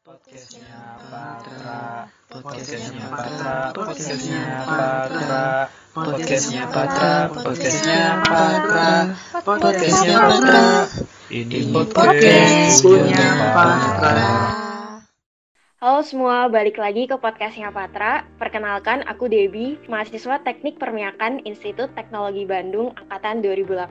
Podcastnya Patra, podcastnya Patra, podcastnya Patra, podcastnya Patra, podcastnya Patra, podcastnya Patra. Ini podcast punya Patra. Halo semua, balik lagi ke podcastnya Patra. Perkenalkan, aku Debbie, mahasiswa Teknik Permiakan Institut Teknologi Bandung Angkatan 2018.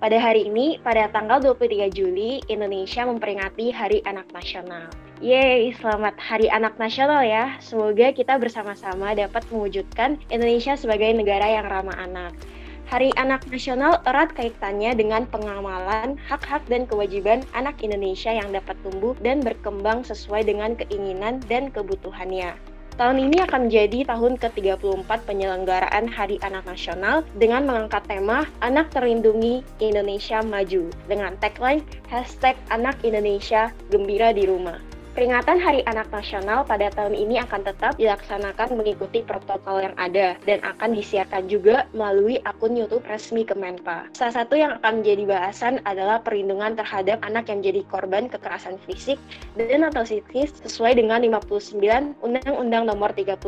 Pada hari ini, pada tanggal 23 Juli, Indonesia memperingati Hari Anak Nasional. Yeay, selamat Hari Anak Nasional ya. Semoga kita bersama-sama dapat mewujudkan Indonesia sebagai negara yang ramah anak. Hari Anak Nasional erat kaitannya dengan pengamalan hak-hak dan kewajiban anak Indonesia yang dapat tumbuh dan berkembang sesuai dengan keinginan dan kebutuhannya. Tahun ini akan menjadi tahun ke-34 penyelenggaraan Hari Anak Nasional dengan mengangkat tema Anak Terlindungi Indonesia Maju dengan tagline Hashtag Anak Indonesia Gembira di Rumah. Peringatan Hari Anak Nasional pada tahun ini akan tetap dilaksanakan mengikuti protokol yang ada dan akan disiarkan juga melalui akun YouTube resmi Kemenpa. Salah satu yang akan menjadi bahasan adalah perlindungan terhadap anak yang menjadi korban kekerasan fisik dan atau psikis sesuai dengan 59 Undang-Undang Nomor 35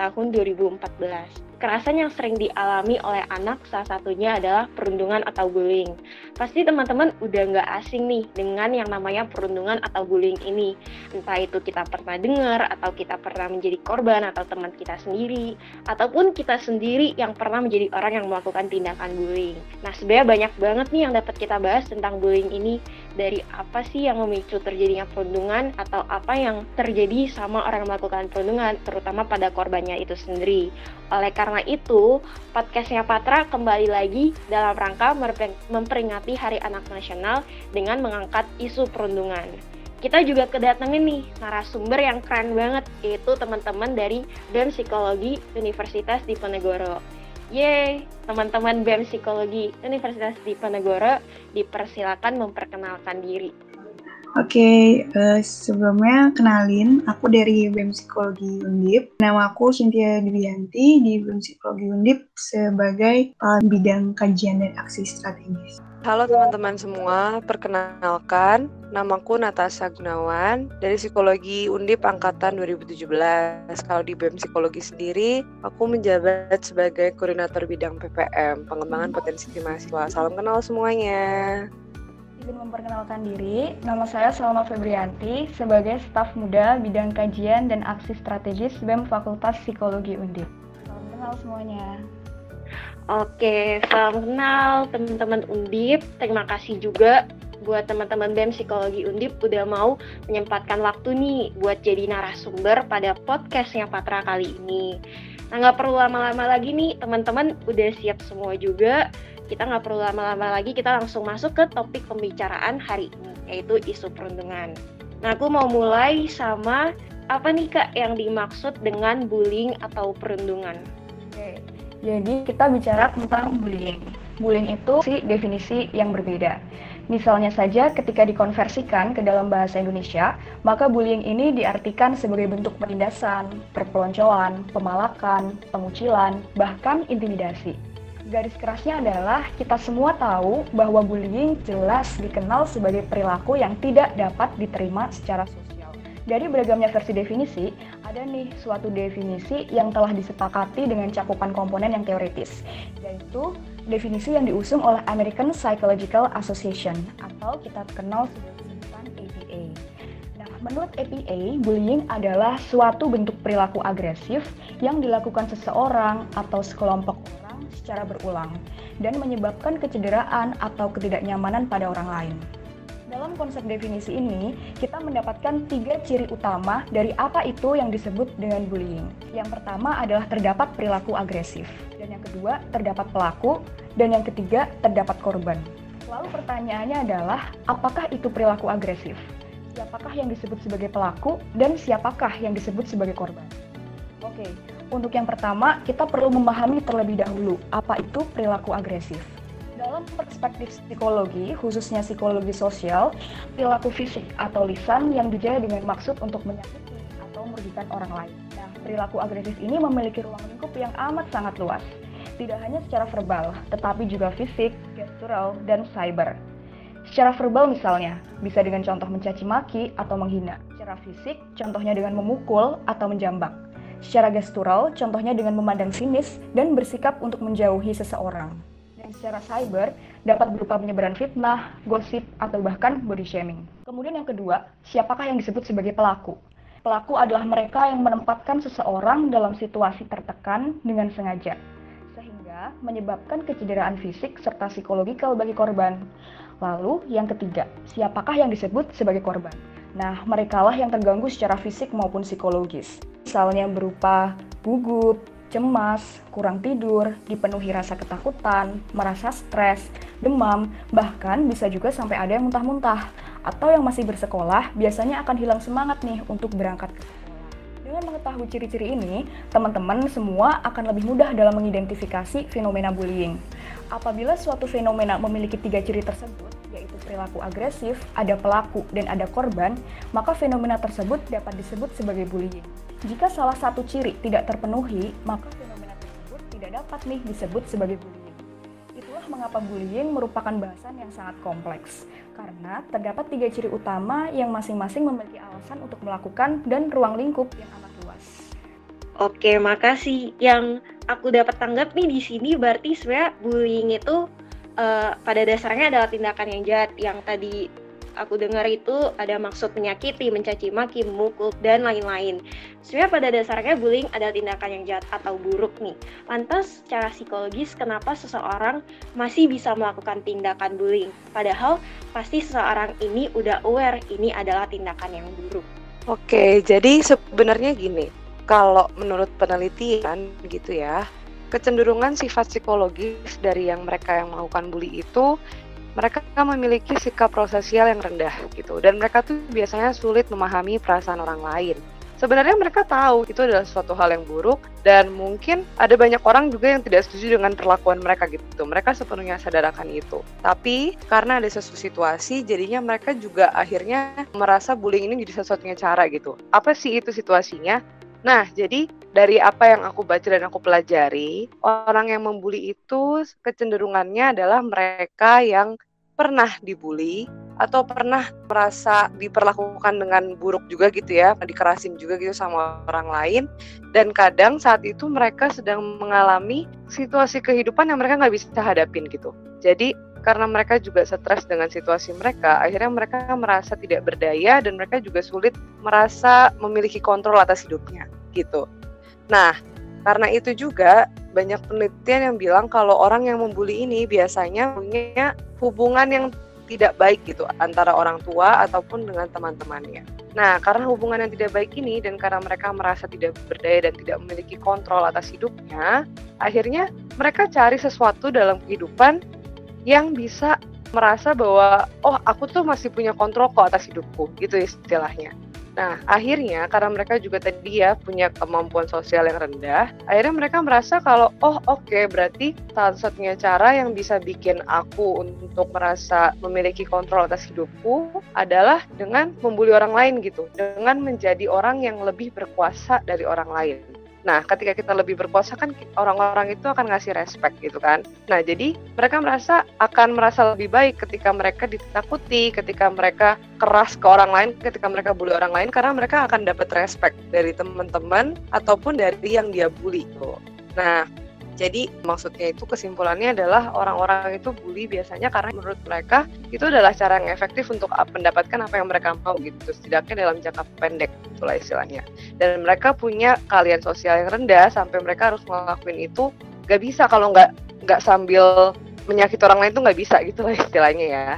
Tahun 2014 kekerasan yang sering dialami oleh anak salah satunya adalah perundungan atau bullying. Pasti teman-teman udah nggak asing nih dengan yang namanya perundungan atau bullying ini. Entah itu kita pernah dengar atau kita pernah menjadi korban atau teman kita sendiri ataupun kita sendiri yang pernah menjadi orang yang melakukan tindakan bullying. Nah sebenarnya banyak banget nih yang dapat kita bahas tentang bullying ini dari apa sih yang memicu terjadinya perundungan atau apa yang terjadi sama orang melakukan perundungan terutama pada korbannya itu sendiri. Oleh karena itu, podcastnya Patra kembali lagi dalam rangka memperingati Hari Anak Nasional dengan mengangkat isu perundungan. Kita juga kedatangan nih narasumber yang keren banget, yaitu teman-teman dari BEM Psikologi Universitas Diponegoro. Yeay, teman-teman BEM Psikologi Universitas Diponegoro dipersilakan memperkenalkan diri. Oke, okay, uh, eh, sebelumnya kenalin, aku dari BEM Psikologi Undip. Nama aku Cynthia Dwianti di BEM Psikologi Undip sebagai uh, bidang kajian dan aksi strategis. Halo teman-teman semua, perkenalkan, namaku Natasha Gunawan dari Psikologi Undip Angkatan 2017. Kalau di BEM Psikologi sendiri, aku menjabat sebagai koordinator bidang PPM, pengembangan potensi mahasiswa. Salam kenal semuanya izin memperkenalkan diri. Nama saya Salma Febrianti sebagai staf muda bidang kajian dan aksi strategis BEM Fakultas Psikologi Undip. Salam kenal semuanya. Oke, salam kenal teman-teman Undip. Terima kasih juga buat teman-teman BEM Psikologi Undip udah mau menyempatkan waktu nih buat jadi narasumber pada podcastnya Patra kali ini. Nah, nggak perlu lama-lama lagi nih, teman-teman udah siap semua juga kita nggak perlu lama-lama lagi, kita langsung masuk ke topik pembicaraan hari ini, yaitu isu perundungan. Nah, aku mau mulai sama apa nih Kak yang dimaksud dengan bullying atau perundungan? Oke, jadi kita bicara tentang bullying. Bullying itu sih definisi yang berbeda. Misalnya saja ketika dikonversikan ke dalam bahasa Indonesia, maka bullying ini diartikan sebagai bentuk penindasan, perpeloncoan, pemalakan, pengucilan, bahkan intimidasi garis kerasnya adalah kita semua tahu bahwa bullying jelas dikenal sebagai perilaku yang tidak dapat diterima secara sosial. Dari beragamnya versi definisi, ada nih suatu definisi yang telah disepakati dengan cakupan komponen yang teoritis, yaitu definisi yang diusung oleh American Psychological Association atau kita kenal sebagai APA. Nah, menurut APA, bullying adalah suatu bentuk perilaku agresif yang dilakukan seseorang atau sekelompok secara berulang dan menyebabkan kecederaan atau ketidaknyamanan pada orang lain. Dalam konsep definisi ini, kita mendapatkan tiga ciri utama dari apa itu yang disebut dengan bullying. Yang pertama adalah terdapat perilaku agresif, dan yang kedua terdapat pelaku, dan yang ketiga terdapat korban. Lalu pertanyaannya adalah, apakah itu perilaku agresif? Siapakah yang disebut sebagai pelaku, dan siapakah yang disebut sebagai korban? Oke, untuk yang pertama, kita perlu memahami terlebih dahulu apa itu perilaku agresif. Dalam perspektif psikologi, khususnya psikologi sosial, perilaku fisik atau lisan yang dijaya dengan maksud untuk menyakiti atau merugikan orang lain. Nah, perilaku agresif ini memiliki ruang lingkup yang amat sangat luas. Tidak hanya secara verbal, tetapi juga fisik, gestural, dan cyber. Secara verbal misalnya, bisa dengan contoh mencaci maki atau menghina. Secara fisik, contohnya dengan memukul atau menjambak. Secara gestural, contohnya dengan memandang sinis dan bersikap untuk menjauhi seseorang. Dan secara cyber, dapat berupa penyebaran fitnah, gosip, atau bahkan body shaming. Kemudian yang kedua, siapakah yang disebut sebagai pelaku? Pelaku adalah mereka yang menempatkan seseorang dalam situasi tertekan dengan sengaja, sehingga menyebabkan kecederaan fisik serta psikologikal bagi korban. Lalu yang ketiga, siapakah yang disebut sebagai korban? Nah, merekalah yang terganggu secara fisik maupun psikologis. Misalnya berupa gugup, cemas, kurang tidur, dipenuhi rasa ketakutan, merasa stres, demam, bahkan bisa juga sampai ada yang muntah-muntah. Atau yang masih bersekolah biasanya akan hilang semangat nih untuk berangkat ke sekolah. Dengan mengetahui ciri-ciri ini, teman-teman semua akan lebih mudah dalam mengidentifikasi fenomena bullying. Apabila suatu fenomena memiliki tiga ciri tersebut, perilaku agresif, ada pelaku, dan ada korban, maka fenomena tersebut dapat disebut sebagai bullying. Jika salah satu ciri tidak terpenuhi, maka fenomena tersebut tidak dapat nih disebut sebagai bullying. Itulah mengapa bullying merupakan bahasan yang sangat kompleks, karena terdapat tiga ciri utama yang masing-masing memiliki alasan untuk melakukan dan ruang lingkup yang amat luas. Oke, makasih. Yang aku dapat tanggap nih di sini berarti sebenarnya bullying itu uh, pada dasarnya adalah tindakan yang jahat yang tadi aku dengar itu ada maksud menyakiti, mencaci maki, memukul, dan lain-lain. Sebenarnya pada dasarnya bullying adalah tindakan yang jahat atau buruk nih. Lantas secara psikologis kenapa seseorang masih bisa melakukan tindakan bullying? Padahal pasti seseorang ini udah aware ini adalah tindakan yang buruk. Oke, jadi sebenarnya gini, kalau menurut penelitian gitu ya, kecenderungan sifat psikologis dari yang mereka yang melakukan bully itu mereka memiliki sikap prosesial yang rendah gitu dan mereka tuh biasanya sulit memahami perasaan orang lain. Sebenarnya mereka tahu itu adalah suatu hal yang buruk dan mungkin ada banyak orang juga yang tidak setuju dengan perlakuan mereka gitu. Mereka sepenuhnya sadar akan itu. Tapi karena ada sesuatu situasi jadinya mereka juga akhirnya merasa bullying ini jadi sesuatunya cara gitu. Apa sih itu situasinya? Nah, jadi dari apa yang aku baca dan aku pelajari, orang yang membuli itu kecenderungannya adalah mereka yang pernah dibully atau pernah merasa diperlakukan dengan buruk juga gitu ya, dikerasin juga gitu sama orang lain. Dan kadang saat itu mereka sedang mengalami situasi kehidupan yang mereka nggak bisa hadapin gitu. Jadi karena mereka juga stres dengan situasi mereka, akhirnya mereka merasa tidak berdaya dan mereka juga sulit merasa memiliki kontrol atas hidupnya gitu. Nah, karena itu juga banyak penelitian yang bilang kalau orang yang membuli ini biasanya punya hubungan yang tidak baik gitu antara orang tua ataupun dengan teman-temannya. Nah, karena hubungan yang tidak baik ini dan karena mereka merasa tidak berdaya dan tidak memiliki kontrol atas hidupnya, akhirnya mereka cari sesuatu dalam kehidupan yang bisa merasa bahwa oh aku tuh masih punya kontrol kok atas hidupku gitu istilahnya. Nah, akhirnya karena mereka juga tadi ya punya kemampuan sosial yang rendah, akhirnya mereka merasa kalau oh oke okay, berarti satu-satunya cara yang bisa bikin aku untuk merasa memiliki kontrol atas hidupku adalah dengan membuli orang lain gitu, dengan menjadi orang yang lebih berkuasa dari orang lain. Nah, ketika kita lebih berkuasa kan orang-orang itu akan ngasih respect gitu kan. Nah, jadi mereka merasa akan merasa lebih baik ketika mereka ditakuti, ketika mereka keras ke orang lain, ketika mereka bully orang lain karena mereka akan dapat respect dari teman-teman ataupun dari yang dia bully. Gitu. Nah, jadi maksudnya itu kesimpulannya adalah orang-orang itu bully biasanya karena menurut mereka itu adalah cara yang efektif untuk mendapatkan apa yang mereka mau gitu setidaknya dalam jangka pendek itulah istilahnya. Dan mereka punya kalian sosial yang rendah sampai mereka harus ngelakuin itu gak bisa kalau nggak nggak sambil menyakiti orang lain tuh nggak bisa gitu lah istilahnya ya.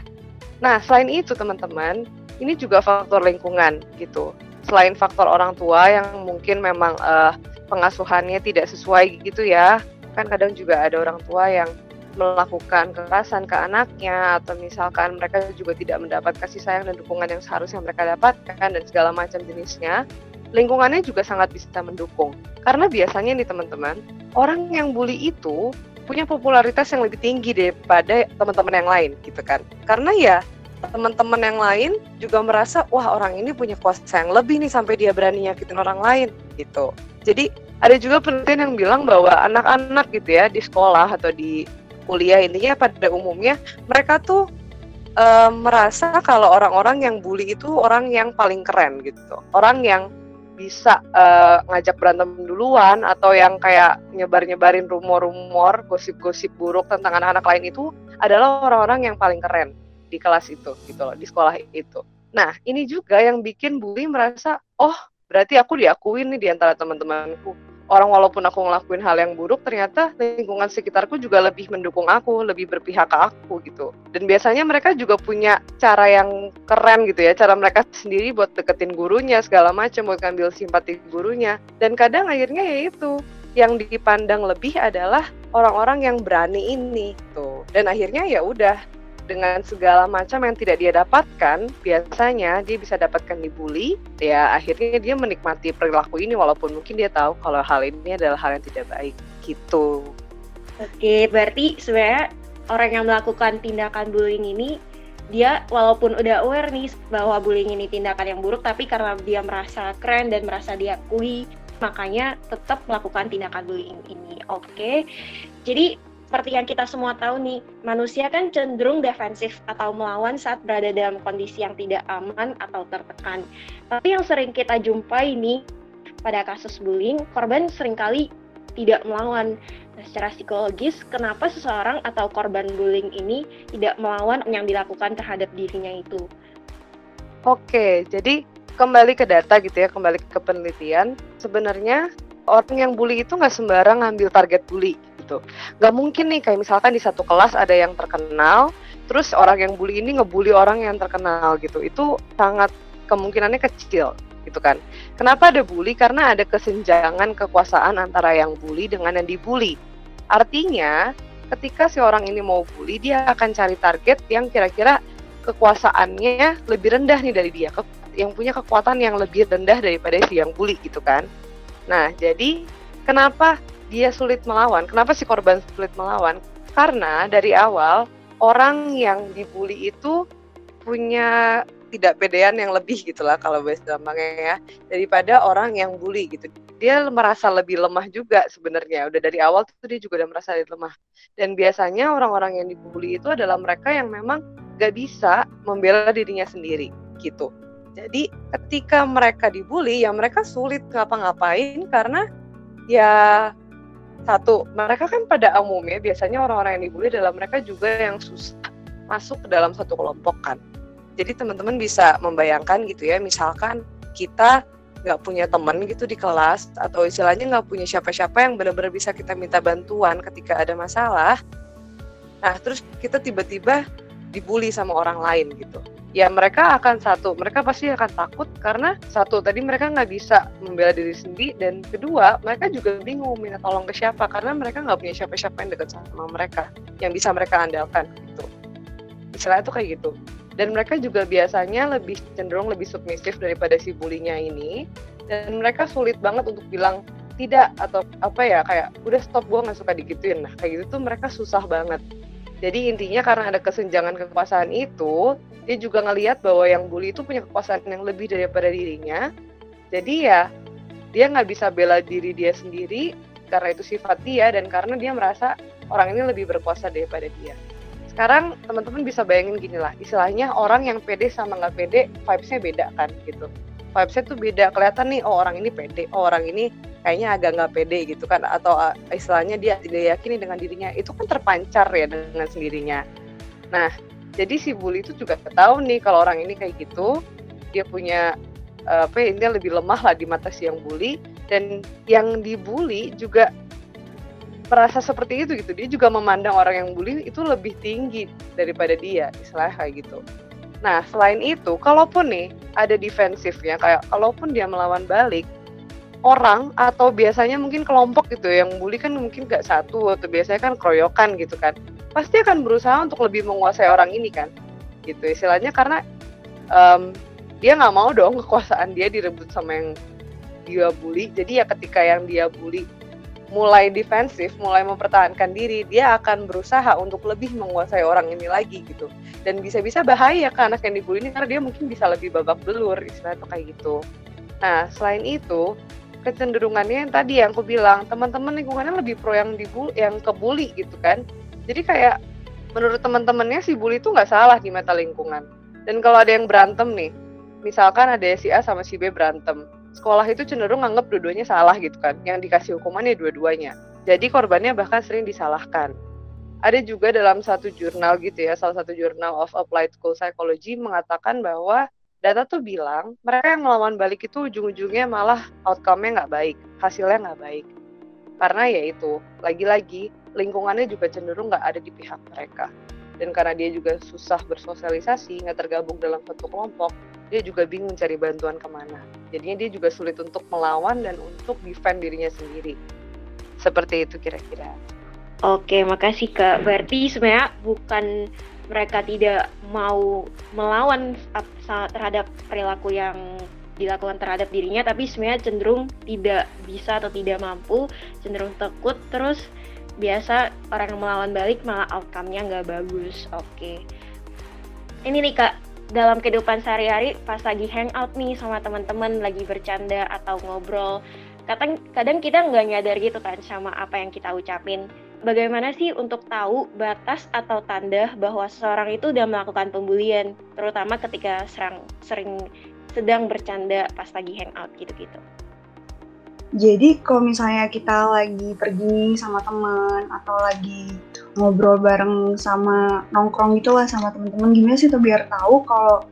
Nah selain itu teman-teman ini juga faktor lingkungan gitu. Selain faktor orang tua yang mungkin memang uh, pengasuhannya tidak sesuai gitu ya kan kadang juga ada orang tua yang melakukan kekerasan ke anaknya atau misalkan mereka juga tidak mendapat kasih sayang dan dukungan yang seharusnya mereka dapatkan dan segala macam jenisnya lingkungannya juga sangat bisa mendukung. Karena biasanya nih teman-teman orang yang bully itu punya popularitas yang lebih tinggi daripada teman-teman yang lain gitu kan. Karena ya teman-teman yang lain juga merasa wah orang ini punya kuasa yang lebih nih sampai dia berani nyakitin orang lain gitu. Jadi ada juga penelitian yang bilang bahwa anak-anak gitu ya di sekolah atau di kuliah intinya pada umumnya mereka tuh uh, merasa kalau orang-orang yang bully itu orang yang paling keren gitu orang yang bisa uh, ngajak berantem duluan atau yang kayak nyebar-nyebarin rumor-rumor, gosip-gosip buruk tentang anak-anak lain itu adalah orang-orang yang paling keren di kelas itu gitu loh, di sekolah itu. Nah, ini juga yang bikin bully merasa, "Oh, berarti aku diakuin nih di antara teman-temanku." Orang walaupun aku ngelakuin hal yang buruk ternyata lingkungan sekitarku juga lebih mendukung aku lebih berpihak ke aku gitu. Dan biasanya mereka juga punya cara yang keren gitu ya. Cara mereka sendiri buat deketin gurunya segala macam buat ngambil simpati gurunya. Dan kadang akhirnya ya itu yang dipandang lebih adalah orang-orang yang berani ini tuh dan akhirnya ya udah dengan segala macam yang tidak dia dapatkan, biasanya dia bisa dapatkan dibully, ya akhirnya dia menikmati perilaku ini walaupun mungkin dia tahu kalau hal ini adalah hal yang tidak baik gitu. Oke, berarti sebenarnya orang yang melakukan tindakan bullying ini dia walaupun udah aware nih bahwa bullying ini tindakan yang buruk tapi karena dia merasa keren dan merasa diakui makanya tetap melakukan tindakan bullying ini. Oke. Jadi seperti yang kita semua tahu nih, manusia kan cenderung defensif atau melawan saat berada dalam kondisi yang tidak aman atau tertekan. Tapi yang sering kita jumpai ini pada kasus bullying, korban sering kali tidak melawan. Nah, secara psikologis, kenapa seseorang atau korban bullying ini tidak melawan yang dilakukan terhadap dirinya itu? Oke, jadi kembali ke data gitu ya, kembali ke penelitian. Sebenarnya orang yang bully itu nggak sembarang ngambil target bully gitu. Gak mungkin nih kayak misalkan di satu kelas ada yang terkenal, terus orang yang bully ini ngebully orang yang terkenal gitu. Itu sangat kemungkinannya kecil gitu kan. Kenapa ada bully? Karena ada kesenjangan kekuasaan antara yang bully dengan yang dibully. Artinya, ketika si orang ini mau bully, dia akan cari target yang kira-kira kekuasaannya lebih rendah nih dari dia, yang punya kekuatan yang lebih rendah daripada si yang bully gitu kan. Nah, jadi kenapa dia sulit melawan. Kenapa si korban sulit melawan? Karena dari awal orang yang dibully itu punya tidak pedean yang lebih gitulah kalau bahasa gampangnya ya daripada orang yang bully gitu. Dia merasa lebih lemah juga sebenarnya. Udah dari awal tuh dia juga udah merasa lebih lemah. Dan biasanya orang-orang yang dibully itu adalah mereka yang memang gak bisa membela dirinya sendiri gitu. Jadi ketika mereka dibully ya mereka sulit ngapa-ngapain karena ya satu mereka kan pada umumnya biasanya orang-orang yang dibully adalah mereka juga yang susah masuk ke dalam satu kelompok kan. Jadi teman-teman bisa membayangkan gitu ya misalkan kita nggak punya teman gitu di kelas atau istilahnya nggak punya siapa-siapa yang benar-benar bisa kita minta bantuan ketika ada masalah. Nah terus kita tiba-tiba dibully sama orang lain gitu. Ya mereka akan satu mereka pasti akan takut karena satu tadi mereka nggak bisa membela diri sendiri dan kedua mereka juga bingung minta tolong ke siapa karena mereka nggak punya siapa-siapa yang dekat sama mereka yang bisa mereka andalkan gitu. Istilahnya tuh kayak gitu. Dan mereka juga biasanya lebih cenderung lebih submisif daripada si bulinya ini dan mereka sulit banget untuk bilang tidak atau apa ya kayak udah stop gue nggak suka digituin. Nah kayak gitu tuh mereka susah banget jadi intinya karena ada kesenjangan kekuasaan itu dia juga ngelihat bahwa yang bully itu punya kekuasaan yang lebih daripada dirinya. Jadi ya dia nggak bisa bela diri dia sendiri karena itu sifat dia dan karena dia merasa orang ini lebih berkuasa daripada dia. Sekarang teman-teman bisa bayangin gini lah istilahnya orang yang pede sama nggak pede vibesnya beda kan gitu vibesnya tuh beda. Kelihatan nih oh orang ini pede oh orang ini kayaknya agak nggak pede gitu kan. Atau uh, istilahnya dia tidak yakini dengan dirinya. Itu kan terpancar ya dengan sendirinya. Nah jadi si bully itu juga tahu nih kalau orang ini kayak gitu. Dia punya uh, apa ya dia lebih lemah lah di mata si yang bully. Dan yang dibully juga merasa seperti itu gitu. Dia juga memandang orang yang bully itu lebih tinggi daripada dia istilahnya kayak gitu nah selain itu kalaupun nih ada defensifnya kayak kalaupun dia melawan balik orang atau biasanya mungkin kelompok gitu yang bully kan mungkin gak satu atau biasanya kan keroyokan gitu kan pasti akan berusaha untuk lebih menguasai orang ini kan gitu istilahnya. Karena um, dia nggak mau dong kekuasaan dia direbut sama yang dia bully. Jadi ya ketika yang dia bully mulai defensif mulai mempertahankan diri dia akan berusaha untuk lebih menguasai orang ini lagi gitu. Dan bisa-bisa bahaya ke anak yang dibully ini karena dia mungkin bisa lebih babak belur istilahnya tuh kayak gitu. Nah selain itu kecenderungannya yang tadi yang aku bilang teman-teman lingkungannya lebih pro yang dibully yang kebuli gitu kan. Jadi kayak menurut teman-temannya si bully itu nggak salah di mata lingkungan. Dan kalau ada yang berantem nih, misalkan ada si A sama si B berantem, sekolah itu cenderung nganggap dua-duanya salah gitu kan, yang dikasih hukumannya dua-duanya. Jadi korbannya bahkan sering disalahkan. Ada juga dalam satu jurnal gitu ya, salah satu jurnal of applied school psychology mengatakan bahwa data tuh bilang mereka yang melawan balik itu ujung-ujungnya malah outcome-nya nggak baik, hasilnya nggak baik. Karena ya itu, lagi-lagi lingkungannya juga cenderung nggak ada di pihak mereka. Dan karena dia juga susah bersosialisasi, nggak tergabung dalam satu kelompok, dia juga bingung cari bantuan ke mana. Jadinya dia juga sulit untuk melawan dan untuk defend dirinya sendiri. Seperti itu kira-kira. Oke, makasih Kak. Berarti sebenarnya bukan mereka tidak mau melawan terhadap perilaku yang dilakukan terhadap dirinya tapi sebenarnya cenderung tidak bisa atau tidak mampu cenderung takut terus biasa orang melawan balik malah outcome-nya nggak bagus. Oke. Ini nih kak, dalam kehidupan sehari-hari pas lagi hangout nih sama teman-teman lagi bercanda atau ngobrol, kadang kadang kita nggak nyadar gitu kan sama apa yang kita ucapin. Bagaimana sih untuk tahu batas atau tanda bahwa seseorang itu udah melakukan pembulian, terutama ketika serang, sering sedang bercanda pas lagi hangout gitu-gitu? Jadi kalau misalnya kita lagi pergi sama teman atau lagi ngobrol bareng sama nongkrong gitu lah sama teman-teman gimana sih tuh biar tahu kalau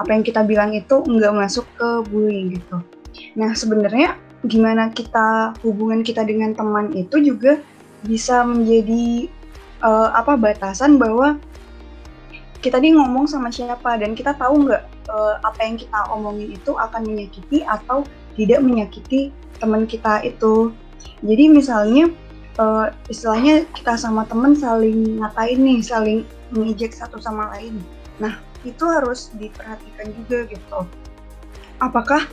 apa yang kita bilang itu nggak masuk ke bullying gitu. Nah sebenarnya gimana kita hubungan kita dengan teman itu juga bisa menjadi uh, apa batasan bahwa kita nih ngomong sama siapa dan kita tahu nggak uh, apa yang kita omongin itu akan menyakiti atau tidak menyakiti teman kita itu. Jadi misalnya uh, istilahnya kita sama teman saling ngatain nih, saling mengejek satu sama lain. Nah itu harus diperhatikan juga gitu. Apakah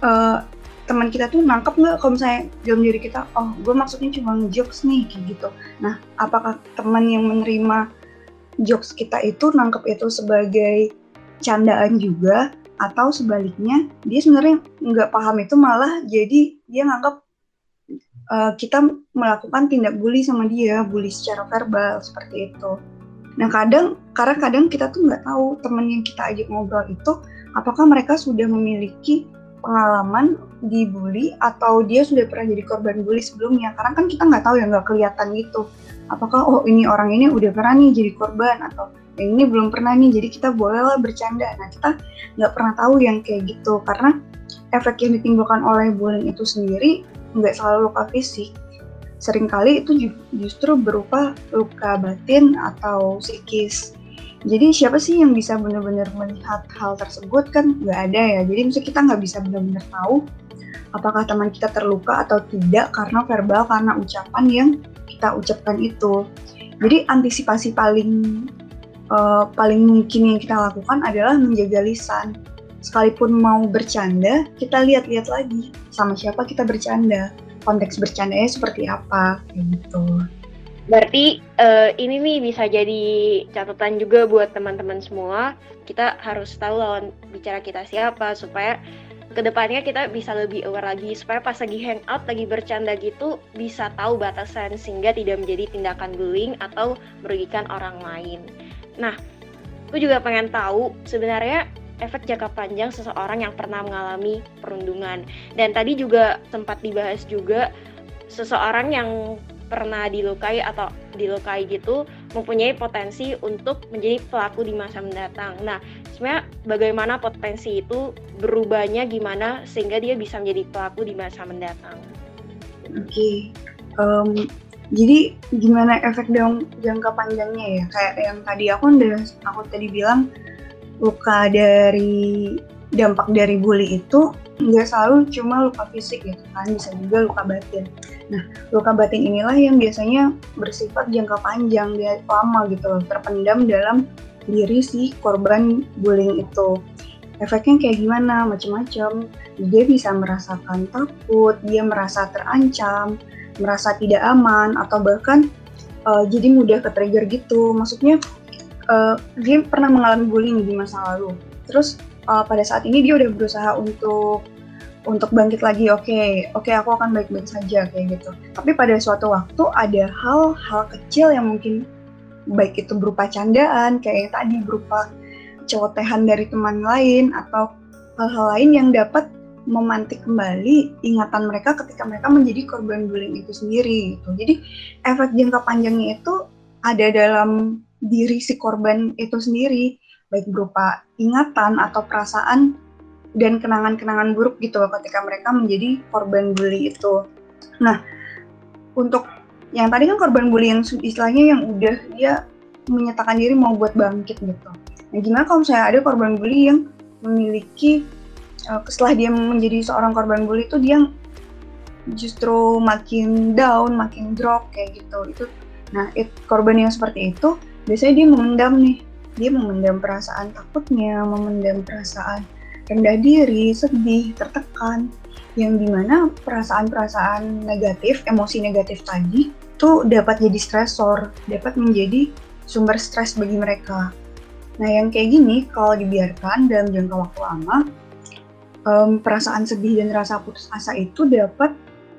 uh, teman kita tuh nangkep nggak kalau misalnya dalam diri kita, oh gue maksudnya cuma jokes nih gitu. Nah apakah teman yang menerima jokes kita itu nangkep itu sebagai candaan juga atau sebaliknya dia sebenarnya nggak paham itu malah jadi dia nganggap uh, kita melakukan tindak bully sama dia bully secara verbal seperti itu. Nah kadang karena kadang kita tuh nggak tahu temen yang kita ajak ngobrol itu apakah mereka sudah memiliki pengalaman dibully atau dia sudah pernah jadi korban bully sebelumnya? Karena kan kita nggak tahu ya nggak kelihatan gitu. Apakah oh ini orang ini udah pernah nih jadi korban atau yang ini belum pernah nih jadi kita bolehlah bercanda. Nah kita nggak pernah tahu yang kayak gitu karena efek yang ditimbulkan oleh bullying itu sendiri nggak selalu luka fisik. Seringkali itu justru berupa luka batin atau psikis. Jadi siapa sih yang bisa benar-benar melihat hal tersebut? Kan nggak ada ya. Jadi misalnya kita nggak bisa benar-benar tahu apakah teman kita terluka atau tidak karena verbal karena ucapan yang kita ucapkan itu. Jadi antisipasi paling uh, paling mungkin yang kita lakukan adalah menjaga lisan. Sekalipun mau bercanda, kita lihat-lihat lagi sama siapa kita bercanda, konteks bercandanya seperti apa, gitu. Berarti uh, ini nih bisa jadi catatan juga buat teman-teman semua. Kita harus tahu lawan bicara kita siapa supaya ke depannya kita bisa lebih aware lagi supaya pas lagi hangout lagi bercanda gitu bisa tahu batasan sehingga tidak menjadi tindakan bullying atau merugikan orang lain. Nah, gue juga pengen tahu sebenarnya efek jangka panjang seseorang yang pernah mengalami perundungan. Dan tadi juga sempat dibahas juga seseorang yang pernah dilukai atau dilukai gitu mempunyai potensi untuk menjadi pelaku di masa mendatang. Nah, sebenarnya bagaimana potensi itu berubahnya gimana sehingga dia bisa menjadi pelaku di masa mendatang? Oke, okay. um, jadi gimana efek dalam jangka panjangnya ya kayak yang tadi aku udah aku tadi bilang luka dari dampak dari bully itu nggak selalu cuma luka fisik gitu kan bisa juga luka batin. Nah luka batin inilah yang biasanya bersifat jangka panjang dia lama gitu terpendam dalam diri si korban bullying itu. Efeknya kayak gimana? Macam-macam. Dia bisa merasakan takut dia merasa terancam merasa tidak aman atau bahkan uh, jadi mudah ke trigger gitu. Maksudnya uh, dia pernah mengalami bullying di masa lalu. Terus uh, pada saat ini dia udah berusaha untuk untuk bangkit lagi oke okay, oke okay, aku akan baik-baik saja kayak gitu tapi pada suatu waktu ada hal-hal kecil yang mungkin baik itu berupa candaan kayak tadi berupa celotehan dari teman lain atau hal-hal lain yang dapat memantik kembali ingatan mereka ketika mereka menjadi korban bullying itu sendiri gitu. Jadi efek jangka panjangnya itu ada dalam diri si korban itu sendiri, baik berupa ingatan atau perasaan dan kenangan-kenangan buruk gitu ketika mereka menjadi korban bully itu. Nah, untuk yang tadi kan korban bully yang istilahnya yang udah dia menyatakan diri mau buat bangkit gitu. Nah, gimana kalau misalnya ada korban bully yang memiliki uh, setelah dia menjadi seorang korban bully itu dia justru makin down, makin drop kayak gitu. Itu nah, it, korban yang seperti itu biasanya dia memendam nih. Dia memendam perasaan takutnya, memendam perasaan rendah diri, sedih, tertekan, yang di mana perasaan-perasaan negatif, emosi negatif tadi itu dapat jadi stresor, dapat menjadi sumber stres bagi mereka. Nah, yang kayak gini kalau dibiarkan dalam jangka waktu lama, um, perasaan sedih dan rasa putus asa itu dapat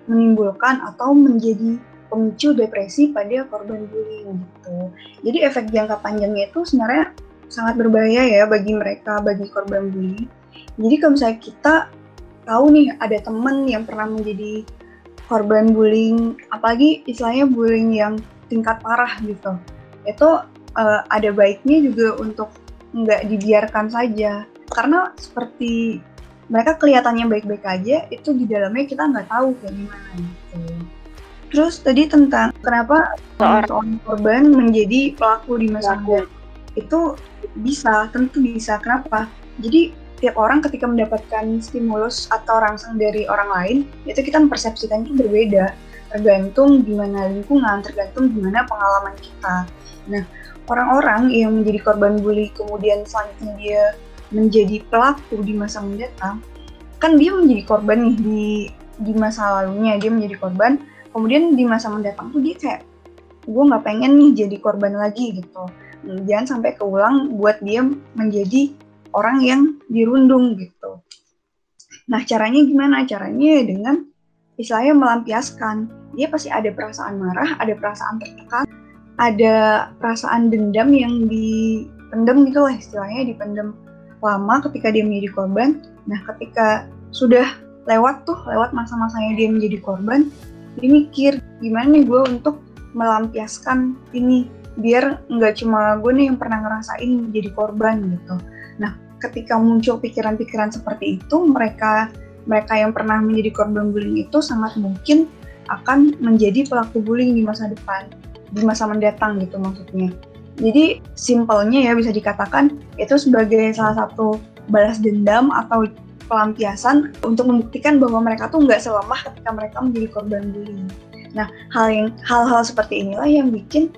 menimbulkan atau menjadi pemicu depresi pada korban bullying gitu. Jadi efek jangka panjangnya itu sebenarnya sangat berbahaya ya bagi mereka, bagi korban bullying jadi kalau misalnya kita tahu nih ada temen yang pernah menjadi korban bullying, apalagi istilahnya bullying yang tingkat parah gitu, itu uh, ada baiknya juga untuk nggak dibiarkan saja. Karena seperti mereka kelihatannya baik-baik aja, itu di dalamnya kita nggak tahu kayak gimana gitu. Terus tadi tentang kenapa seorang korban menjadi pelaku di masa muda itu bisa, tentu bisa. Kenapa? Jadi tiap orang ketika mendapatkan stimulus atau rangsang dari orang lain, itu kita mempersepsikan itu berbeda, tergantung gimana lingkungan, tergantung gimana pengalaman kita. Nah, orang-orang yang menjadi korban bully kemudian selanjutnya dia menjadi pelaku di masa mendatang, kan dia menjadi korban nih di di masa lalunya dia menjadi korban, kemudian di masa mendatang tuh dia kayak gue nggak pengen nih jadi korban lagi gitu. Jangan sampai keulang buat dia menjadi orang yang dirundung gitu. Nah, caranya gimana? Caranya dengan istilahnya melampiaskan. Dia pasti ada perasaan marah, ada perasaan tertekan, ada perasaan dendam yang dipendam gitu lah istilahnya, dipendam lama ketika dia menjadi korban. Nah, ketika sudah lewat tuh, lewat masa-masanya dia menjadi korban, mikir gimana nih gue untuk melampiaskan ini biar nggak cuma gue nih yang pernah ngerasain jadi korban gitu. Nah, ketika muncul pikiran-pikiran seperti itu, mereka mereka yang pernah menjadi korban bullying itu sangat mungkin akan menjadi pelaku bullying di masa depan, di masa mendatang gitu maksudnya. Jadi simpelnya ya bisa dikatakan itu sebagai salah satu balas dendam atau pelampiasan untuk membuktikan bahwa mereka tuh nggak selemah ketika mereka menjadi korban bullying. Nah, hal yang hal-hal seperti inilah yang bikin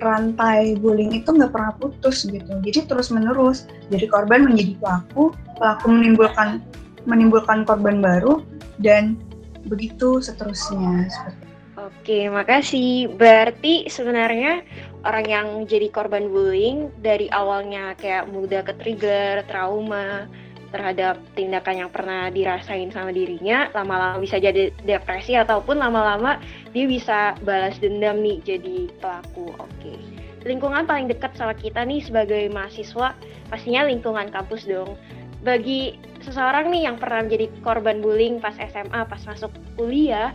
rantai bullying itu nggak pernah putus gitu. Jadi terus menerus. Jadi korban menjadi pelaku, pelaku menimbulkan menimbulkan korban baru dan begitu seterusnya. Oke, makasih. Berarti sebenarnya orang yang jadi korban bullying dari awalnya kayak mudah ke trigger, trauma, terhadap tindakan yang pernah dirasain sama dirinya, lama-lama bisa jadi depresi ataupun lama-lama dia bisa balas dendam nih jadi pelaku. Oke. Lingkungan paling dekat sama kita nih sebagai mahasiswa pastinya lingkungan kampus dong. Bagi seseorang nih yang pernah menjadi korban bullying pas SMA, pas masuk kuliah,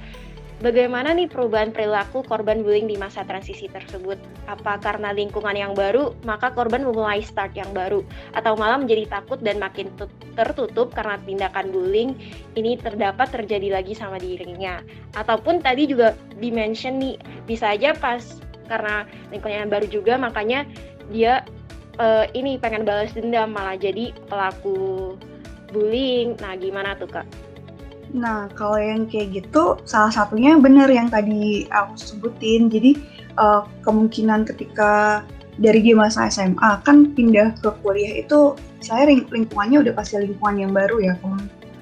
Bagaimana nih perubahan perilaku korban bullying di masa transisi tersebut? Apa karena lingkungan yang baru, maka korban memulai start yang baru? Atau malah menjadi takut dan makin tertutup karena tindakan bullying ini terdapat terjadi lagi sama dirinya? Ataupun tadi juga dimention nih, bisa aja pas karena lingkungan yang baru juga, makanya dia uh, ini pengen balas dendam malah jadi pelaku bullying. Nah, gimana tuh kak? Nah, kalau yang kayak gitu, salah satunya benar yang tadi aku sebutin. Jadi, uh, kemungkinan ketika dari dia masa SMA kan pindah ke kuliah itu, saya lingkungannya udah pasti lingkungan yang baru ya.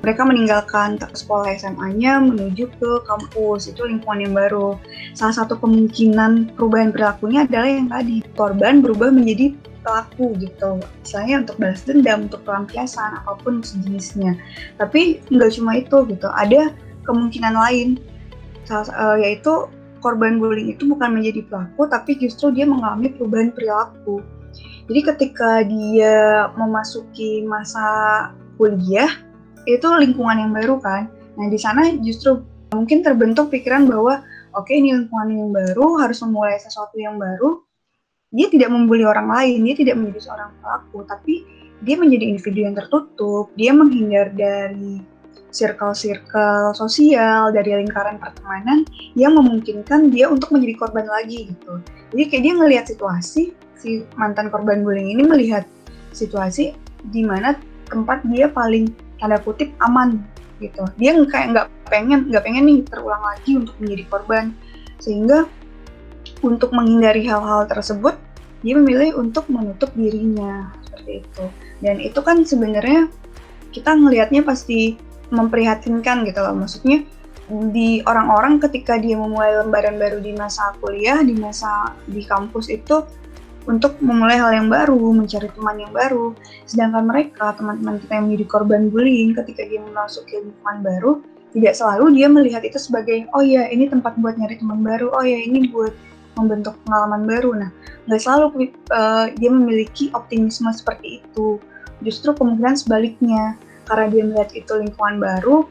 Mereka meninggalkan sekolah SMA-nya menuju ke kampus, itu lingkungan yang baru. Salah satu kemungkinan perubahan perilakunya adalah yang tadi, korban berubah menjadi pelaku gitu misalnya untuk balas dendam untuk pelampiasan apa pun sejenisnya tapi nggak cuma itu gitu ada kemungkinan lain uh, yaitu korban bullying itu bukan menjadi pelaku, tapi justru dia mengalami perubahan perilaku. Jadi ketika dia memasuki masa kuliah, itu lingkungan yang baru kan. Nah di sana justru mungkin terbentuk pikiran bahwa oke okay, ini lingkungan yang baru, harus memulai sesuatu yang baru. Dia tidak membuli orang lain, dia tidak menjadi seorang pelaku, tapi dia menjadi individu yang tertutup, dia menghindar dari circle-circle sosial, dari lingkaran pertemanan yang memungkinkan dia untuk menjadi korban lagi gitu. Jadi kayak dia ngelihat situasi, si mantan korban bullying ini melihat situasi di mana tempat dia paling tanda kutip aman gitu. Dia kayak nggak pengen nggak pengen nih terulang lagi untuk menjadi korban, sehingga untuk menghindari hal-hal tersebut dia memilih untuk menutup dirinya seperti itu. Dan itu kan sebenarnya kita ngelihatnya pasti memprihatinkan gitu loh. Maksudnya di orang-orang ketika dia memulai lembaran baru di masa kuliah, di masa di kampus itu untuk memulai hal yang baru, mencari teman yang baru. Sedangkan mereka, teman-teman kita yang menjadi korban bullying ketika dia memasuki lingkungan baru, tidak selalu dia melihat itu sebagai, oh ya ini tempat buat nyari teman baru, oh ya ini buat membentuk pengalaman baru. Nah, nggak selalu uh, dia memiliki optimisme seperti itu. Justru kemungkinan sebaliknya, karena dia melihat itu lingkungan baru,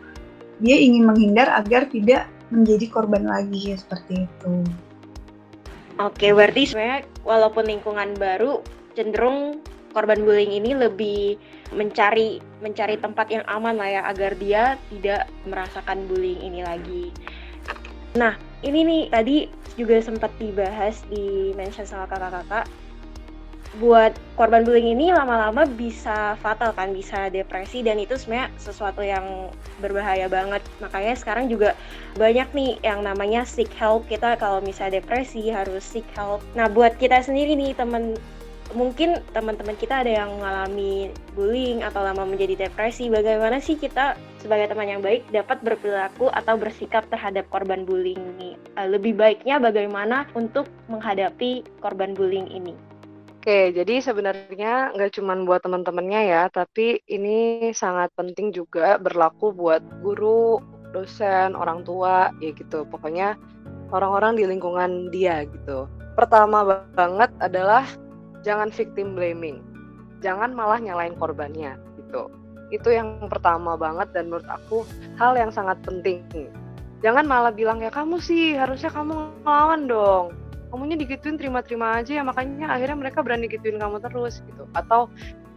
dia ingin menghindar agar tidak menjadi korban lagi seperti itu. Oke, berarti sebenarnya walaupun lingkungan baru cenderung korban bullying ini lebih mencari mencari tempat yang aman lah ya agar dia tidak merasakan bullying ini lagi. Nah, ini nih tadi juga sempat dibahas di mention sama kakak-kakak buat korban bullying ini lama-lama bisa fatal kan, bisa depresi dan itu sebenarnya sesuatu yang berbahaya banget. Makanya sekarang juga banyak nih yang namanya seek help. Kita kalau misalnya depresi harus seek help. Nah, buat kita sendiri nih temen mungkin teman-teman kita ada yang mengalami bullying atau lama menjadi depresi. Bagaimana sih kita sebagai teman yang baik dapat berperilaku atau bersikap terhadap korban bullying ini? Eh, lebih baiknya bagaimana untuk menghadapi korban bullying ini? Oke, jadi sebenarnya nggak cuma buat teman-temannya ya, tapi ini sangat penting juga berlaku buat guru, dosen, orang tua, ya gitu. Pokoknya orang-orang di lingkungan dia gitu. Pertama banget adalah jangan victim blaming. Jangan malah nyalain korbannya gitu. Itu yang pertama banget dan menurut aku hal yang sangat penting. Jangan malah bilang ya kamu sih harusnya kamu ngelawan dong kamunya digituin terima-terima aja ya makanya akhirnya mereka berani gituin kamu terus gitu atau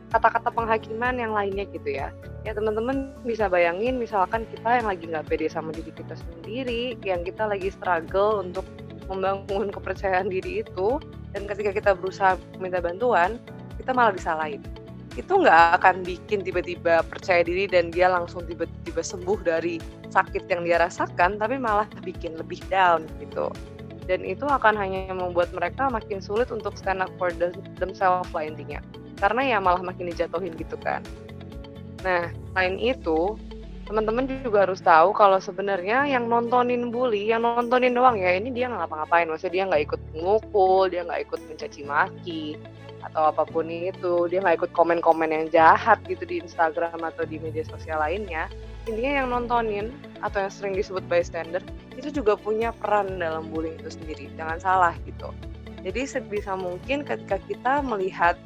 kata-kata penghakiman yang lainnya gitu ya ya teman-teman bisa bayangin misalkan kita yang lagi nggak pede sama diri kita sendiri yang kita lagi struggle untuk membangun kepercayaan diri itu dan ketika kita berusaha minta bantuan kita malah disalahin. Itu nggak akan bikin tiba-tiba percaya diri dan dia langsung tiba-tiba sembuh dari sakit yang dia rasakan tapi malah bikin lebih down gitu. Dan itu akan hanya membuat mereka makin sulit untuk stand up for themselves lah intinya. Karena ya malah makin dijatuhin gitu kan. Nah selain itu teman-teman juga harus tahu kalau sebenarnya yang nontonin bully yang nontonin doang ya ini dia nggak ngapa-ngapain. Maksudnya dia nggak ikut ngukul dia nggak ikut mencaci maki atau apa pun itu. Dia nggak ikut komen-komen yang jahat gitu di Instagram atau di media sosial lainnya. Intinya yang nontonin atau yang sering disebut bystander itu juga punya peran dalam bullying itu sendiri. Jangan salah gitu. Jadi sebisa mungkin ketika kita melihat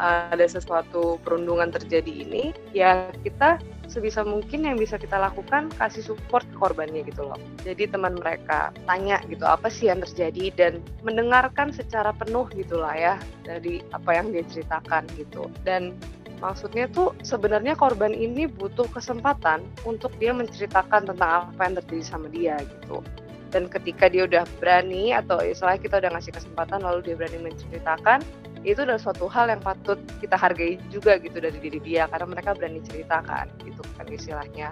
ada sesuatu perundungan terjadi ini ya kita sebisa mungkin yang bisa kita lakukan kasih support korbannya gitu loh. Jadi teman mereka tanya gitu apa sih yang terjadi? Dan mendengarkan secara penuh gitulah ya dari apa yang dia ceritakan gitu. Dan Maksudnya tuh sebenarnya korban ini butuh kesempatan untuk dia menceritakan tentang apa yang terjadi sama dia gitu. Dan ketika dia udah berani atau istilahnya kita udah ngasih kesempatan lalu dia berani menceritakan, itu adalah suatu hal yang patut kita hargai juga gitu dari diri dia karena mereka berani ceritakan gitu kan istilahnya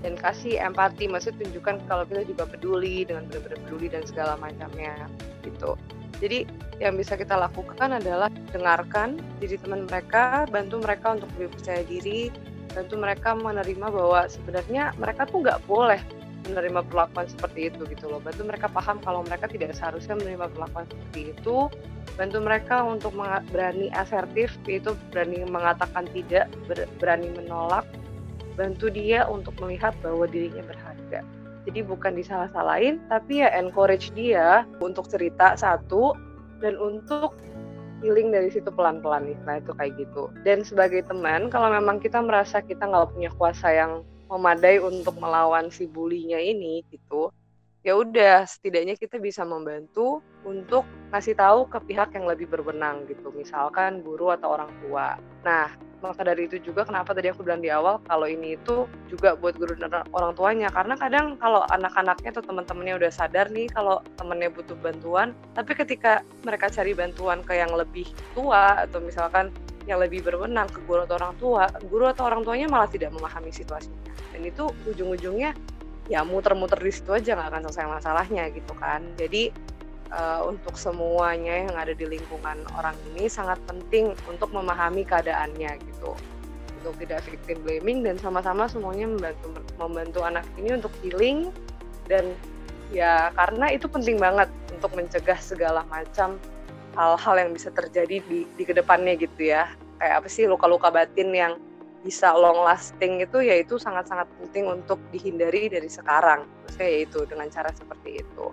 dan kasih empati maksud tunjukkan kalau kita juga peduli dengan benar-benar peduli dan segala macamnya gitu jadi yang bisa kita lakukan adalah dengarkan diri teman mereka, bantu mereka untuk lebih percaya diri, bantu mereka menerima bahwa sebenarnya mereka tuh nggak boleh menerima perlakuan seperti itu gitu loh. Bantu mereka paham kalau mereka tidak seharusnya menerima perlakuan seperti itu. Bantu mereka untuk berani asertif, yaitu berani mengatakan tidak, berani menolak. Bantu dia untuk melihat bahwa dirinya berharga. Jadi bukan disalah-salahin, tapi ya encourage dia untuk cerita satu dan untuk healing dari situ pelan-pelan. Nah itu kayak gitu. Dan sebagai teman, kalau memang kita merasa kita nggak punya kuasa yang memadai untuk melawan si bulinya ini gitu, ya udah setidaknya kita bisa membantu untuk ngasih tahu ke pihak yang lebih berwenang gitu misalkan guru atau orang tua. Nah maka dari itu juga kenapa tadi aku bilang di awal kalau ini itu juga buat guru dan orang tuanya. Karena kadang kalau anak-anaknya atau teman-temannya udah sadar nih kalau temennya butuh bantuan tapi ketika mereka cari bantuan ke yang lebih tua atau misalkan yang lebih berwenang ke guru atau orang tua guru atau orang tuanya malah tidak memahami situasinya. Dan itu ujung-ujungnya ya muter-muter di situ aja nggak akan selesai masalahnya gitu kan. Jadi uh, untuk semuanya yang ada di lingkungan orang ini sangat penting untuk memahami keadaannya gitu. Untuk tidak victim blaming dan sama-sama semuanya membantu membantu anak ini untuk healing dan ya karena itu penting banget untuk mencegah segala macam hal-hal yang bisa terjadi di di ke depannya gitu ya. Kayak apa sih luka-luka batin yang bisa long lasting itu ya itu sangat-sangat penting untuk dihindari dari sekarang. Maksudnya yaitu dengan cara seperti itu.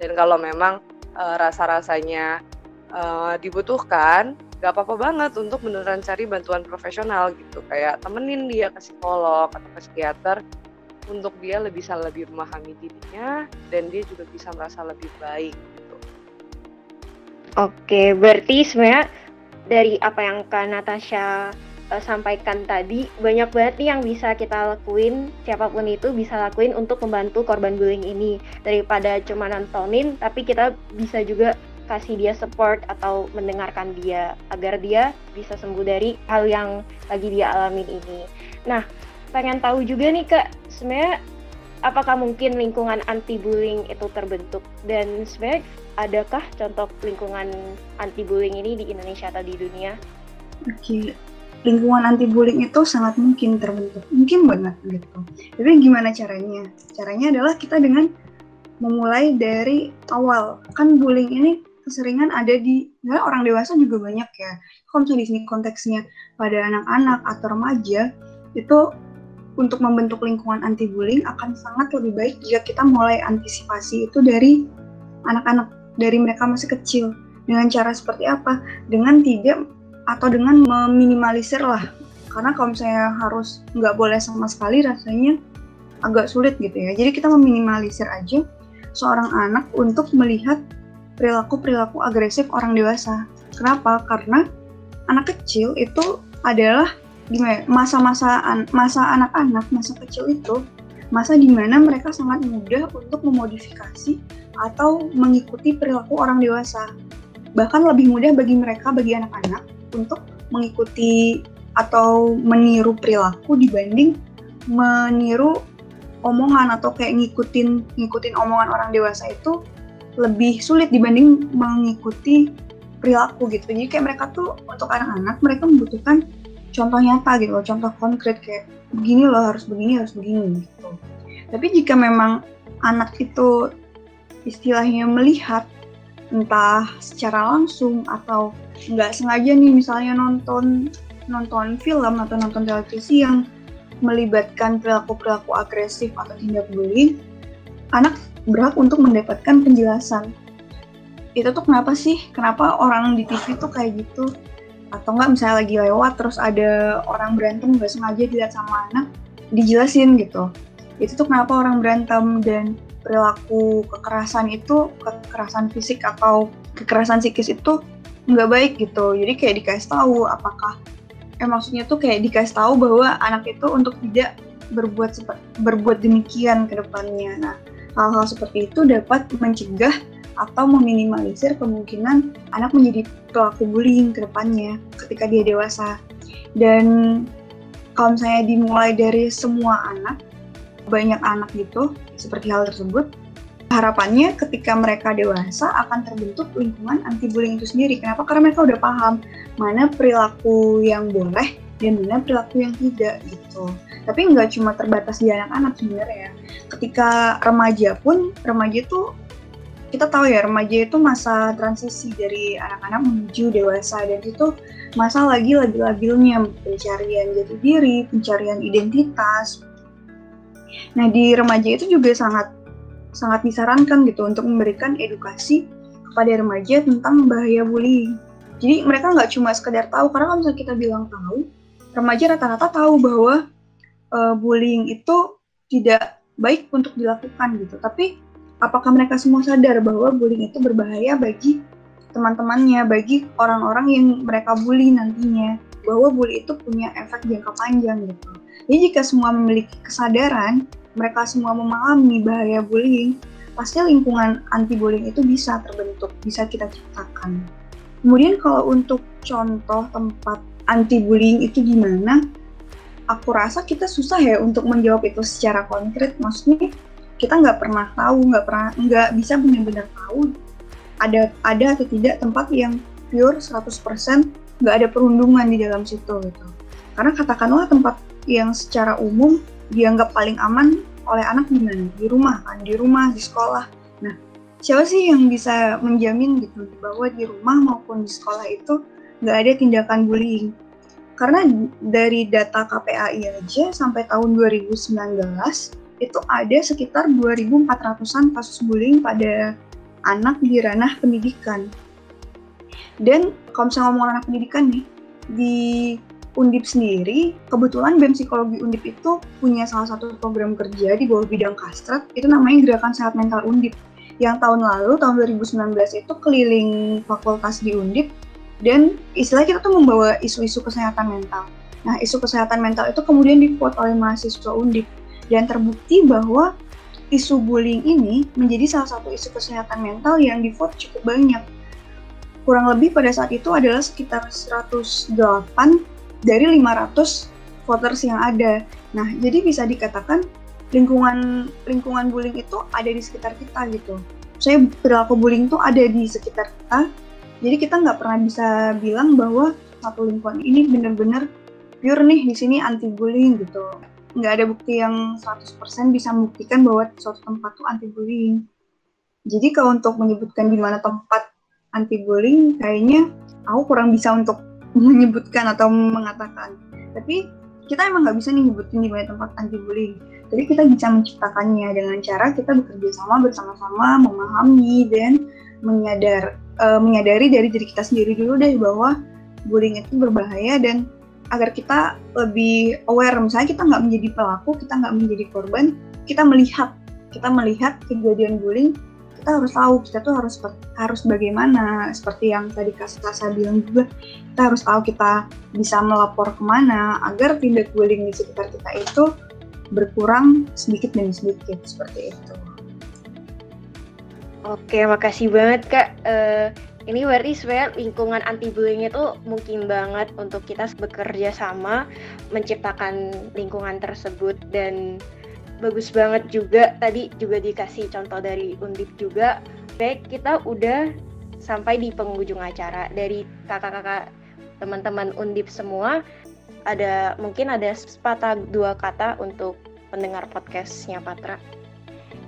Dan kalau memang uh, rasa-rasanya uh, dibutuhkan, gak apa-apa banget untuk beneran cari bantuan profesional gitu. Kayak temenin dia ke psikolog atau ke psikiater untuk dia bisa lebih memahami dirinya dan dia juga bisa merasa lebih baik gitu. Oke, berarti sebenarnya dari apa yang Kak Natasha uh, sampaikan tadi banyak banget nih yang bisa kita lakuin siapa pun itu bisa lakuin untuk membantu korban bullying ini daripada cuma nontonin tapi kita bisa juga kasih dia support atau mendengarkan dia agar dia bisa sembuh dari hal yang lagi dia alamin ini. Nah, pengen tahu juga nih Kak, sebenarnya apakah mungkin lingkungan anti bullying itu terbentuk dan sebenarnya adakah contoh lingkungan anti bullying ini di Indonesia atau di dunia? Oke, lingkungan anti bullying itu sangat mungkin terbentuk. Mungkin banget gitu. Tapi gimana caranya? Caranya adalah kita dengan memulai dari awal. Kan bullying ini keseringan ada di ya orang dewasa juga banyak ya. Kalau misalnya di sini konteksnya pada anak-anak atau remaja itu untuk membentuk lingkungan anti bullying akan sangat lebih baik jika kita mulai antisipasi itu dari anak-anak dari mereka masih kecil. Dengan cara seperti apa? Dengan tidak atau dengan meminimalisir lah. Karena kalau misalnya harus nggak boleh sama sekali rasanya agak sulit gitu ya. Jadi kita meminimalisir aja seorang anak untuk melihat perilaku-perilaku agresif orang dewasa. Kenapa? Karena anak kecil itu adalah gimana ya, masa-masa masa anak-anak masa kecil itu masa di mana mereka sangat mudah untuk memodifikasi atau mengikuti perilaku orang dewasa. Bahkan lebih mudah bagi mereka bagi anak-anak untuk mengikuti atau meniru perilaku dibanding meniru omongan atau kayak ngikutin ngikutin omongan orang dewasa itu lebih sulit dibanding mengikuti perilaku gitu. Jadi kayak mereka tuh untuk anak-anak mereka membutuhkan contoh nyata gitu contoh konkret kayak begini loh harus begini harus begini gitu. Tapi jika memang anak itu istilahnya melihat entah secara langsung atau nggak sengaja nih misalnya nonton nonton film atau nonton televisi yang melibatkan perilaku-perilaku agresif atau tindak bullying, anak berhak untuk mendapatkan penjelasan. Itu tuh kenapa sih? Kenapa orang di TV tuh kayak gitu? Atau enggak misalnya lagi lewat terus ada orang berantem nggak sengaja dilihat sama anak, dijelasin gitu. Itu tuh kenapa orang berantem dan perilaku kekerasan itu, kekerasan fisik atau kekerasan psikis itu nggak baik gitu. Jadi kayak dikasih tahu apakah eh maksudnya tuh kayak dikasih tahu bahwa anak itu untuk tidak berbuat berbuat demikian ke depannya. Nah hal-hal seperti itu dapat mencegah atau meminimalisir kemungkinan anak menjadi pelaku bullying ke depannya ketika dia dewasa. Dan kalau misalnya dimulai dari semua anak banyak anak gitu seperti hal tersebut harapannya ketika mereka dewasa akan terbentuk lingkungan anti bullying itu sendiri. Kenapa? Karena mereka udah paham mana perilaku yang boleh dan mana perilaku yang tidak gitu. Tapi nggak cuma terbatas di anak-anak sebenarnya. Ketika remaja pun, remaja itu kita tahu ya remaja itu masa transisi dari anak-anak menuju dewasa dan itu masa lagi labil-labilnya pencarian jati diri, pencarian identitas, Nah di remaja itu juga sangat sangat disarankan gitu untuk memberikan edukasi kepada remaja tentang bahaya bullying. Jadi mereka nggak cuma sekedar tahu karena kalau misalnya kita bilang tahu, remaja rata-rata tahu bahwa uh, bullying itu tidak baik untuk dilakukan gitu. Tapi apakah mereka semua sadar bahwa bullying itu berbahaya bagi teman-temannya, bagi orang-orang yang mereka bully nantinya? Bahwa bully itu punya efek jangka panjang gitu. Jadi jika semua memiliki kesadaran, mereka semua memahami bahaya bullying, pasti lingkungan anti bullying itu bisa terbentuk, bisa kita ciptakan. Kemudian kalau untuk contoh tempat anti bullying itu gimana? Aku rasa kita susah ya untuk menjawab itu secara konkret. Maksudnya kita nggak pernah tahu, nggak pernah, nggak bisa benar-benar tahu ada ada atau tidak tempat yang pure 100% nggak ada perundungan di dalam situ gitu. Karena katakanlah tempat yang secara umum dianggap paling aman oleh anak di mana? Di rumah kan, di rumah, di sekolah. Nah, siapa sih yang bisa menjamin gitu bahwa di rumah maupun di sekolah itu nggak ada tindakan bullying? Karena dari data KPAI aja sampai tahun 2019 itu ada sekitar 2.400-an kasus bullying pada anak di ranah pendidikan. Dan kalau misalnya ngomong anak pendidikan nih, di Undip sendiri, kebetulan BEM Psikologi Undip itu punya salah satu program kerja di bawah bidang kastrat, itu namanya Gerakan Sehat Mental Undip. Yang tahun lalu, tahun 2019 itu keliling fakultas di Undip, dan istilah kita tuh membawa isu-isu kesehatan mental. Nah, isu kesehatan mental itu kemudian dibuat oleh mahasiswa Undip, dan terbukti bahwa isu bullying ini menjadi salah satu isu kesehatan mental yang di-vote cukup banyak. Kurang lebih pada saat itu adalah sekitar 108 dari 500 voters yang ada. Nah, jadi bisa dikatakan lingkungan lingkungan bullying itu ada di sekitar kita gitu. Saya perilaku bullying itu ada di sekitar kita. Jadi kita nggak pernah bisa bilang bahwa satu lingkungan ini benar-benar pure nih di sini anti bullying gitu. Nggak ada bukti yang 100% bisa membuktikan bahwa suatu tempat tuh anti bullying. Jadi kalau untuk menyebutkan di mana tempat anti bullying, kayaknya aku kurang bisa untuk menyebutkan atau mengatakan. Tapi kita emang nggak bisa nih nyebutin di banyak tempat anti bullying. Jadi kita bisa menciptakannya dengan cara kita bekerja sama bersama-sama, memahami dan menyadar uh, menyadari dari diri kita sendiri dulu deh bahwa bullying itu berbahaya dan agar kita lebih aware misalnya kita nggak menjadi pelaku kita nggak menjadi korban kita melihat kita melihat kejadian bullying kita harus tahu kita tuh harus harus bagaimana seperti yang tadi kasih Kasa bilang juga kita harus tahu kita bisa melapor ke mana agar tindak bullying di sekitar kita itu berkurang sedikit demi sedikit seperti itu. Oke, makasih banget kak. Uh, ini berarti sebenarnya lingkungan anti bullying itu mungkin banget untuk kita bekerja sama menciptakan lingkungan tersebut dan bagus banget juga tadi juga dikasih contoh dari Undip juga. Baik, kita udah sampai di penghujung acara dari kakak-kakak teman-teman Undip semua. Ada mungkin ada sepatah dua kata untuk pendengar podcastnya Patra.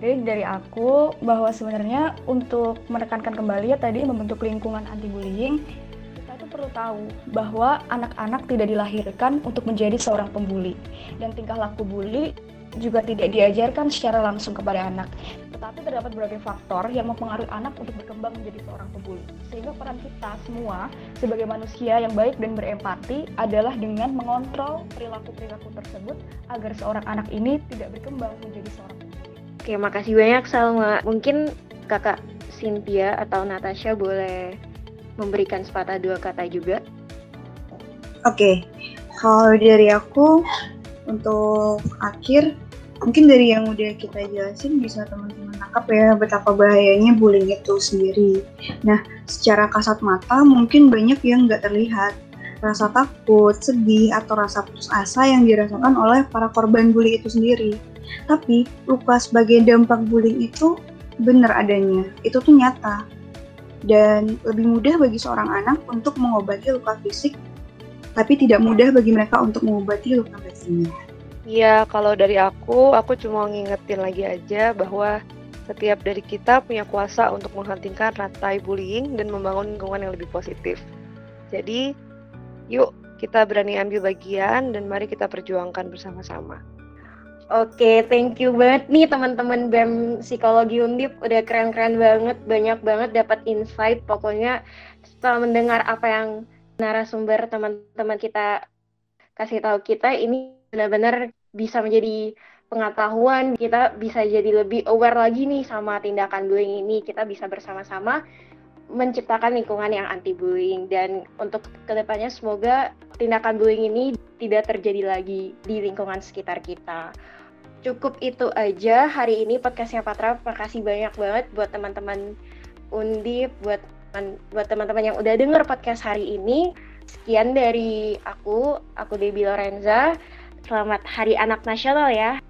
Jadi dari aku bahwa sebenarnya untuk menekankan kembali ya tadi membentuk lingkungan anti bullying kita itu perlu tahu bahwa anak-anak tidak dilahirkan untuk menjadi seorang pembuli dan tingkah laku bully juga tidak diajarkan secara langsung kepada anak, tetapi terdapat berbagai faktor yang mempengaruhi anak untuk berkembang menjadi seorang pembuli. Sehingga peran kita semua sebagai manusia yang baik dan berempati adalah dengan mengontrol perilaku-perilaku tersebut agar seorang anak ini tidak berkembang menjadi seorang pembuli. Oke, makasih banyak Salma. Mungkin kakak Cynthia atau Natasha boleh memberikan sepatah dua kata juga. Oke, kalau dari aku untuk akhir mungkin dari yang udah kita jelasin bisa teman-teman nangkap ya betapa bahayanya bullying itu sendiri. Nah, secara kasat mata mungkin banyak yang nggak terlihat rasa takut, sedih, atau rasa putus asa yang dirasakan oleh para korban bully itu sendiri. Tapi luka sebagai dampak bullying itu benar adanya, itu tuh nyata. Dan lebih mudah bagi seorang anak untuk mengobati luka fisik, tapi tidak mudah bagi mereka untuk mengobati luka batinnya. Iya, kalau dari aku, aku cuma ngingetin lagi aja bahwa setiap dari kita punya kuasa untuk menghentikan rantai bullying dan membangun lingkungan yang lebih positif. Jadi, yuk kita berani ambil bagian dan mari kita perjuangkan bersama-sama. Oke, thank you banget nih teman-teman BEM Psikologi Undip. Udah keren-keren banget, banyak banget dapat insight. Pokoknya setelah mendengar apa yang narasumber teman-teman kita kasih tahu kita, ini benar-benar bisa menjadi pengetahuan, kita bisa jadi lebih aware lagi nih sama tindakan bullying ini. Kita bisa bersama-sama menciptakan lingkungan yang anti bullying dan untuk ke depannya semoga tindakan bullying ini tidak terjadi lagi di lingkungan sekitar kita. Cukup itu aja hari ini podcastnya Patra. Makasih banyak banget buat teman-teman Undip, buat buat teman-teman yang udah denger podcast hari ini. Sekian dari aku, aku Debbie Lorenza. Selamat Hari Anak Nasional ya.